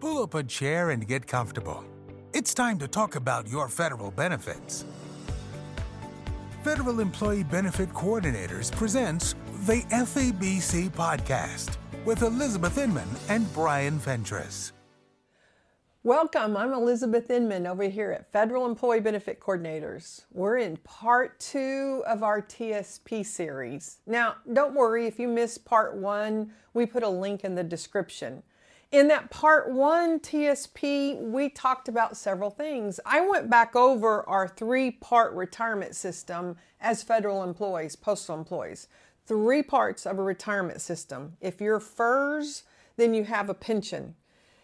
Pull up a chair and get comfortable. It's time to talk about your federal benefits. Federal Employee Benefit Coordinators presents the FEBC podcast with Elizabeth Inman and Brian Fentress. Welcome. I'm Elizabeth Inman over here at Federal Employee Benefit Coordinators. We're in part two of our TSP series. Now, don't worry if you missed part one, we put a link in the description. In that part one TSP, we talked about several things. I went back over our three part retirement system as federal employees, postal employees. Three parts of a retirement system. If you're FERS, then you have a pension.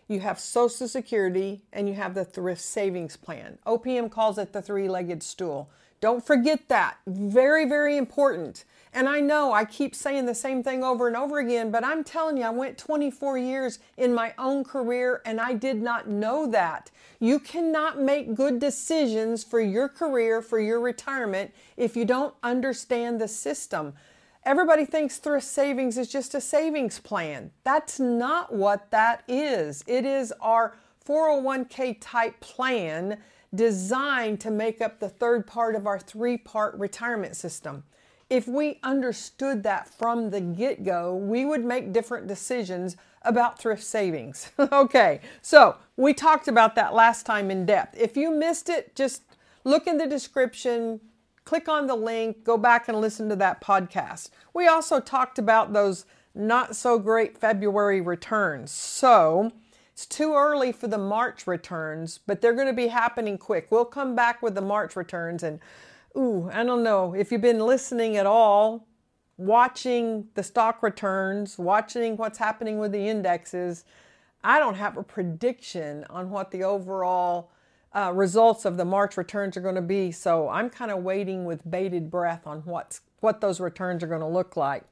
You have Social Security and you have the Thrift Savings Plan. OPM calls it the three legged stool. Don't forget that. Very, very important. And I know I keep saying the same thing over and over again, but I'm telling you, I went 24 years in my own career and I did not know that. You cannot make good decisions for your career, for your retirement, if you don't understand the system. Everybody thinks thrift savings is just a savings plan. That's not what that is. It is our 401k type plan designed to make up the third part of our three part retirement system. If we understood that from the get go, we would make different decisions about thrift savings. okay, so we talked about that last time in depth. If you missed it, just look in the description, click on the link, go back and listen to that podcast. We also talked about those not so great February returns. So, it's too early for the March returns, but they're going to be happening quick. We'll come back with the March returns and ooh, I don't know if you've been listening at all, watching the stock returns, watching what's happening with the indexes. I don't have a prediction on what the overall uh, results of the March returns are going to be, so I'm kind of waiting with bated breath on what's what those returns are going to look like.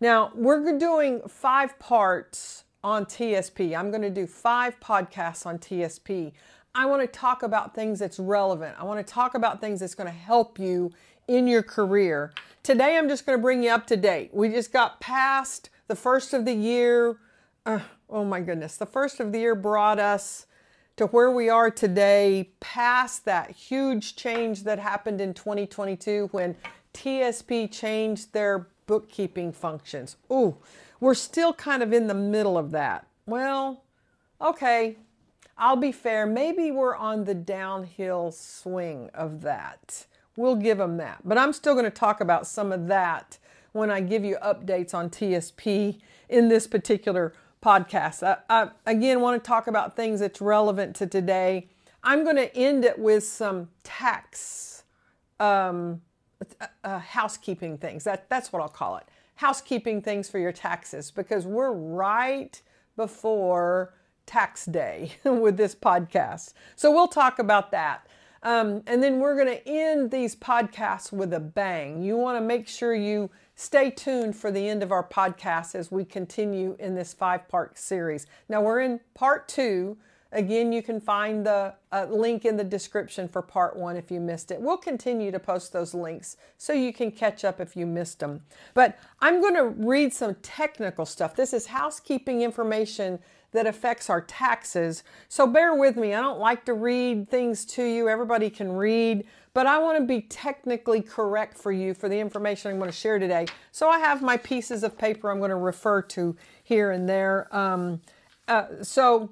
Now, we're doing five parts on TSP. I'm going to do five podcasts on TSP. I want to talk about things that's relevant. I want to talk about things that's going to help you in your career. Today, I'm just going to bring you up to date. We just got past the first of the year. Uh, oh my goodness. The first of the year brought us to where we are today, past that huge change that happened in 2022 when TSP changed their bookkeeping functions. Ooh, we're still kind of in the middle of that. Well, okay, I'll be fair, maybe we're on the downhill swing of that. We'll give them that. But I'm still going to talk about some of that when I give you updates on TSP in this particular podcast. I, I again want to talk about things that's relevant to today. I'm going to end it with some tax um, uh, uh, housekeeping things. That, that's what I'll call it. Housekeeping things for your taxes because we're right before tax day with this podcast. So we'll talk about that. Um, and then we're going to end these podcasts with a bang. You want to make sure you stay tuned for the end of our podcast as we continue in this five part series. Now we're in part two. Again, you can find the uh, link in the description for part one if you missed it. We'll continue to post those links so you can catch up if you missed them. But I'm going to read some technical stuff. This is housekeeping information that affects our taxes. So bear with me. I don't like to read things to you. Everybody can read, but I want to be technically correct for you for the information I'm going to share today. So I have my pieces of paper I'm going to refer to here and there. Um, uh, so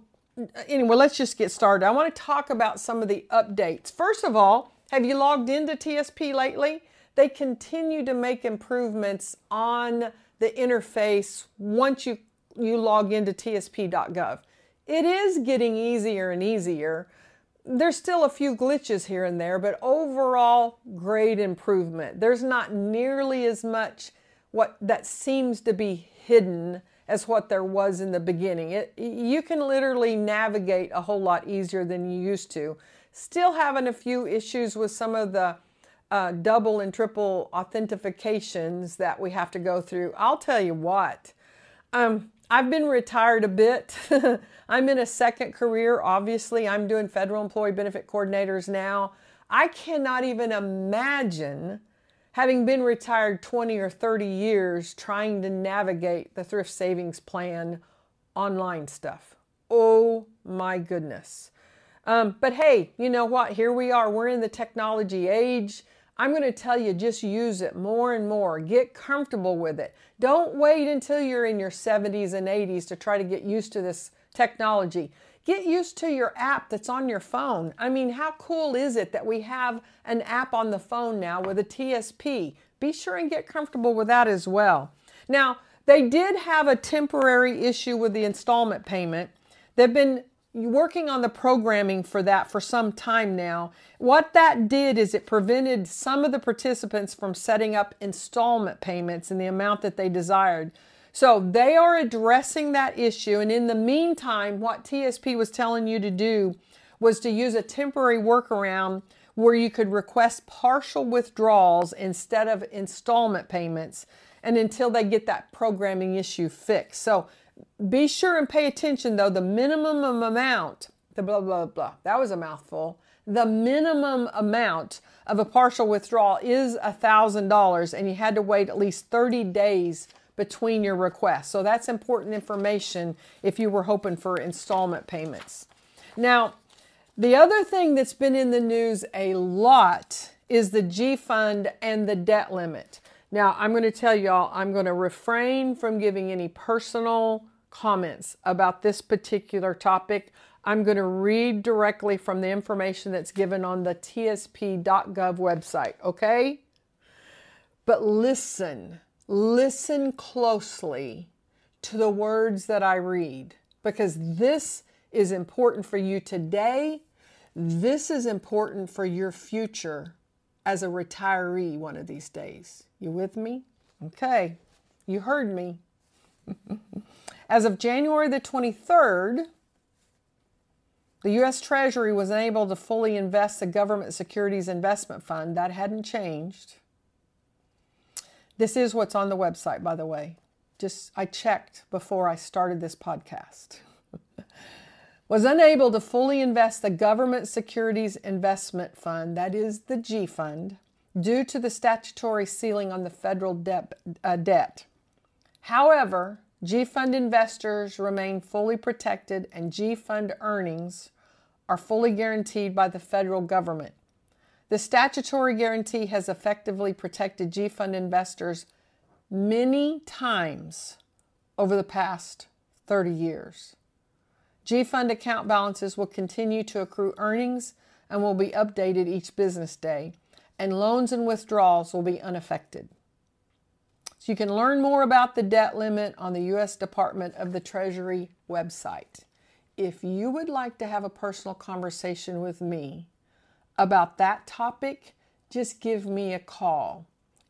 anyway, let's just get started. I want to talk about some of the updates. First of all, have you logged into TSP lately? They continue to make improvements on the interface once you you log into tsp.gov. It is getting easier and easier. There's still a few glitches here and there, but overall, great improvement. There's not nearly as much what that seems to be hidden as what there was in the beginning. It, you can literally navigate a whole lot easier than you used to. Still having a few issues with some of the uh, double and triple authentications that we have to go through. I'll tell you what, um, I've been retired a bit. I'm in a second career. Obviously, I'm doing federal employee benefit coordinators now. I cannot even imagine having been retired 20 or 30 years trying to navigate the thrift savings plan online stuff. Oh my goodness. Um, but hey, you know what? Here we are. We're in the technology age. I'm going to tell you just use it more and more. Get comfortable with it. Don't wait until you're in your 70s and 80s to try to get used to this technology. Get used to your app that's on your phone. I mean, how cool is it that we have an app on the phone now with a TSP? Be sure and get comfortable with that as well. Now, they did have a temporary issue with the installment payment. They've been working on the programming for that for some time now. What that did is it prevented some of the participants from setting up installment payments in the amount that they desired. So they are addressing that issue. And in the meantime, what TSP was telling you to do was to use a temporary workaround where you could request partial withdrawals instead of installment payments and until they get that programming issue fixed. So be sure and pay attention though, the minimum amount, the blah, blah, blah, that was a mouthful. The minimum amount of a partial withdrawal is $1,000 and you had to wait at least 30 days between your requests. So that's important information if you were hoping for installment payments. Now, the other thing that's been in the news a lot is the G fund and the debt limit. Now, I'm going to tell y'all, I'm going to refrain from giving any personal comments about this particular topic. I'm going to read directly from the information that's given on the tsp.gov website, okay? But listen, listen closely to the words that I read because this is important for you today. This is important for your future as a retiree one of these days. You with me? Okay, you heard me. as of January the 23rd, the U.S. Treasury was unable to fully invest the government securities investment fund. That hadn't changed. This is what's on the website, by the way. Just I checked before I started this podcast. was unable to fully invest the Government Securities Investment Fund, that is the G Fund, due to the statutory ceiling on the federal debt. Uh, debt. However, G Fund investors remain fully protected and G Fund earnings are fully guaranteed by the federal government. The statutory guarantee has effectively protected G Fund investors many times over the past 30 years. G Fund account balances will continue to accrue earnings and will be updated each business day, and loans and withdrawals will be unaffected. So you can learn more about the debt limit on the U.S. Department of the Treasury website. If you would like to have a personal conversation with me about that topic, just give me a call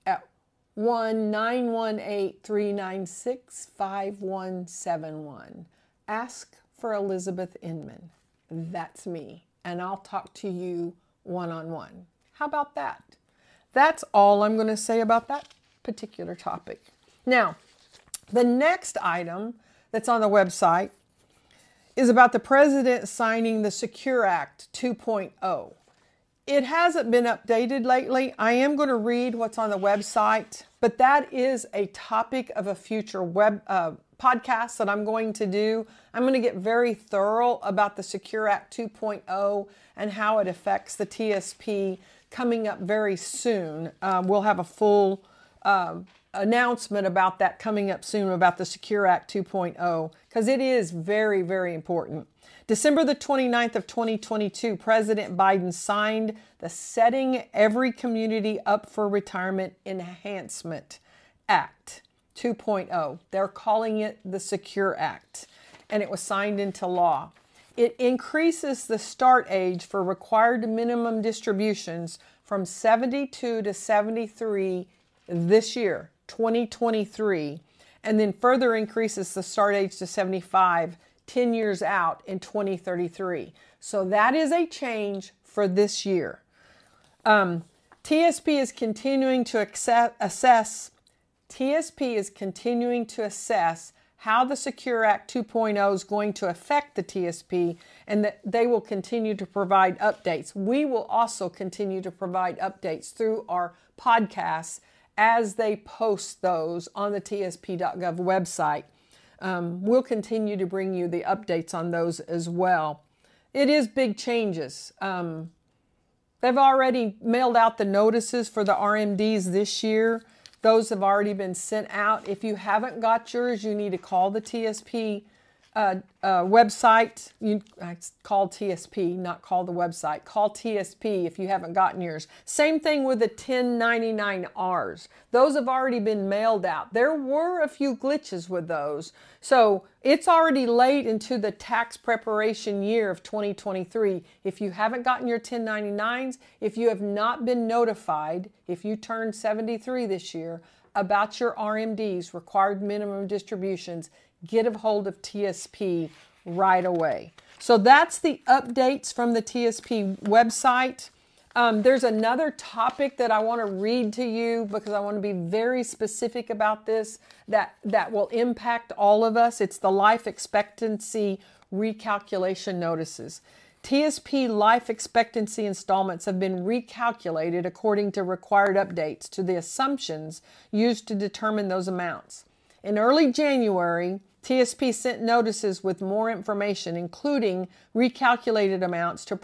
at 1 918 396 5171. Ask for Elizabeth Inman. That's me, and I'll talk to you one on one. How about that? That's all I'm going to say about that particular topic. Now, the next item that's on the website is about the president signing the Secure Act 2.0. It hasn't been updated lately. I am going to read what's on the website, but that is a topic of a future web uh, podcast that I'm going to do. I'm going to get very thorough about the Secure Act 2.0 and how it affects the TSP coming up very soon. Um, we'll have a full um, announcement about that coming up soon about the Secure Act 2.0 because it is very, very important. December the 29th of 2022, President Biden signed the Setting Every Community Up for Retirement Enhancement Act. 2.0. They're calling it the Secure Act, and it was signed into law. It increases the start age for required minimum distributions from 72 to 73 this year, 2023, and then further increases the start age to 75 10 years out in 2033. So that is a change for this year. Um, TSP is continuing to assess TSP is continuing to assess how the Secure Act 2.0 is going to affect the TSP and that they will continue to provide updates. We will also continue to provide updates through our podcasts as they post those on the TSP.gov website. Um, we'll continue to bring you the updates on those as well. It is big changes. Um, they've already mailed out the notices for the RMDs this year. Those have already been sent out. If you haven't got yours, you need to call the TSP website. You call TSP, not call the website. Call TSP if you haven't gotten yours. Same thing with the 1099Rs. Those have already been mailed out. There were a few glitches with those. So it's already late into the tax preparation year of 2023. If you haven't gotten your 1099s, if you have not been notified, if you turned 73 this year, about your RMDs, required minimum distributions, get a hold of TSP right away. So that's the updates from the TSP website. Um, there's another topic that I want to read to you because I want to be very specific about this that, that will impact all of us. It's the life expectancy recalculation notices. TSP life expectancy installments have been recalculated according to required updates to the assumptions used to determine those amounts. In early January, TSP sent notices with more information, including recalculated amounts to,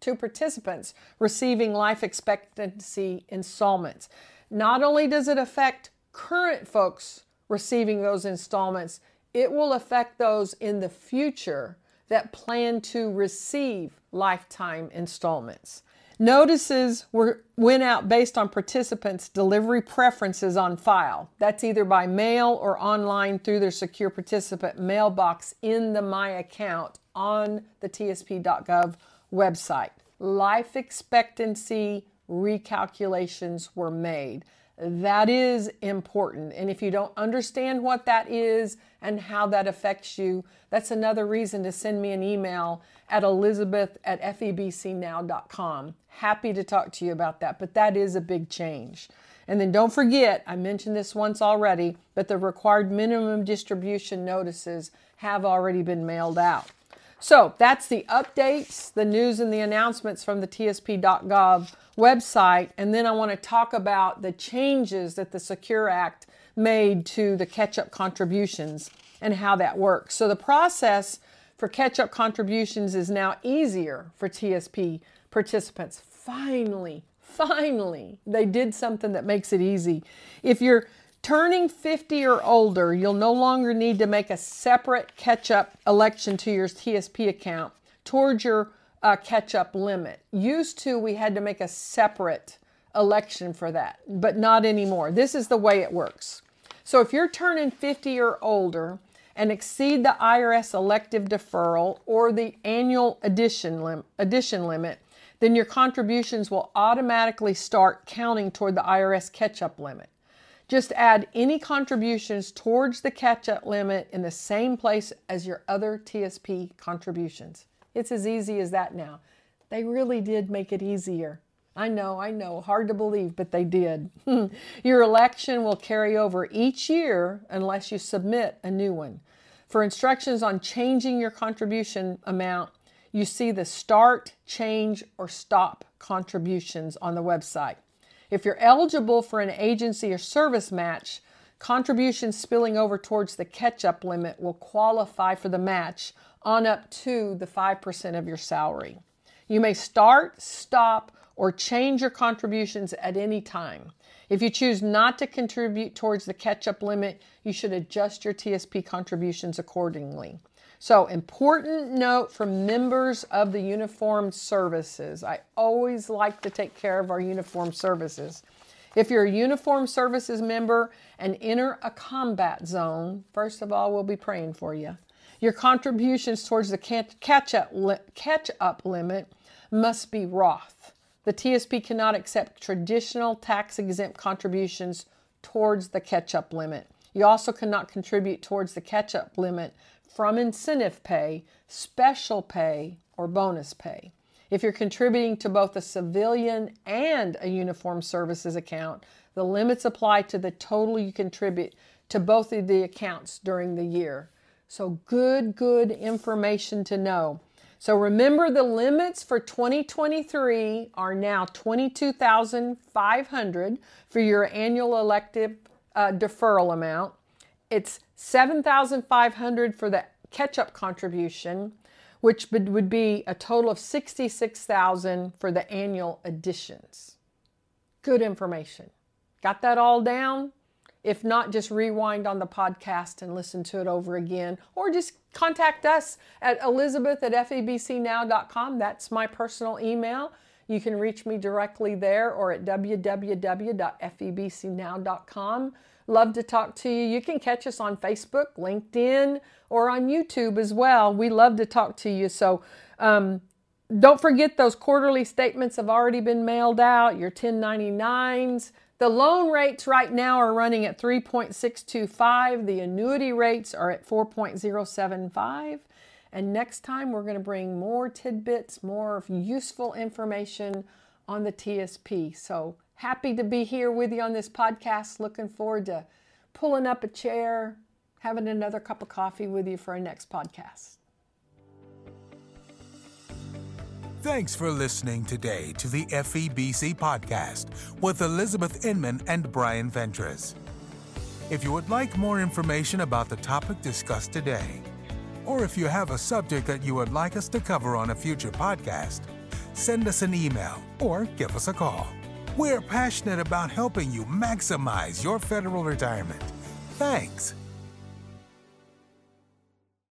to participants receiving life expectancy installments. Not only does it affect current folks receiving those installments, it will affect those in the future that plan to receive lifetime installments. Notices were, went out based on participants' delivery preferences on file. That's either by mail or online through their secure participant mailbox in the My Account on the TSP.gov website. Life expectancy recalculations were made. That is important. And if you don't understand what that is and how that affects you, that's another reason to send me an email at elizabeth at febcnow.com. Happy to talk to you about that, but that is a big change. And then don't forget, I mentioned this once already, but the required minimum distribution notices have already been mailed out. So that's the updates, the news, and the announcements from the TSP.gov website. And then I want to talk about the changes that the Secure Act made to the catch up contributions and how that works. So the process for catch up contributions is now easier for TSP participants. Finally, finally, they did something that makes it easy. If you're turning 50 or older, you'll no longer need to make a separate catch up election to your TSP account towards your uh, catch up limit. Used to, we had to make a separate election for that, but not anymore. This is the way it works. So if you're turning 50 or older and exceed the IRS elective deferral or the annual addition, lim- addition limit, then your contributions will automatically start counting toward the IRS catch up limit. Just add any contributions towards the catch up limit in the same place as your other TSP contributions. It's as easy as that now. They really did make it easier. I know, I know, hard to believe, but they did. Your election will carry over each year unless you submit a new one. For instructions on changing your contribution amount, you see the start, change, or stop contributions on the website. If you're eligible for an agency or service match, contributions spilling over towards the catch up limit will qualify for the match on up to the 5% of your salary. You may start, stop, or change your contributions at any time. If you choose not to contribute towards the catch up limit, you should adjust your TSP contributions accordingly. So, important note from members of the uniformed services. I always like to take care of our uniformed services. If you're a uniformed services member and enter a combat zone, first of all, we'll be praying for you. Your contributions towards the catch up, catch up limit must be Roth. The TSP cannot accept traditional tax exempt contributions towards the catch up limit. You also cannot contribute towards the catch up limit from incentive pay, special pay, or bonus pay. If you're contributing to both a civilian and a uniform services account, the limits apply to the total you contribute to both of the accounts during the year. So, good, good information to know. So remember the limits for 2023 are now 22,500 for your annual elective uh, deferral amount, It's 7,500 for the catch-up contribution, which would be a total of 66,000 for the annual additions. Good information. Got that all down? If not, just rewind on the podcast and listen to it over again, or just contact us at elizabeth at febcnow.com. That's my personal email. You can reach me directly there or at www.febcnow.com. Love to talk to you. You can catch us on Facebook, LinkedIn, or on YouTube as well. We love to talk to you. So um, don't forget those quarterly statements have already been mailed out, your 1099s. The loan rates right now are running at 3.625. The annuity rates are at 4.075. And next time we're going to bring more tidbits, more useful information on the TSP. So happy to be here with you on this podcast. Looking forward to pulling up a chair, having another cup of coffee with you for our next podcast. Thanks for listening today to the FEBC podcast with Elizabeth Inman and Brian Fentress. If you would like more information about the topic discussed today, or if you have a subject that you would like us to cover on a future podcast, send us an email or give us a call. We're passionate about helping you maximize your federal retirement. Thanks.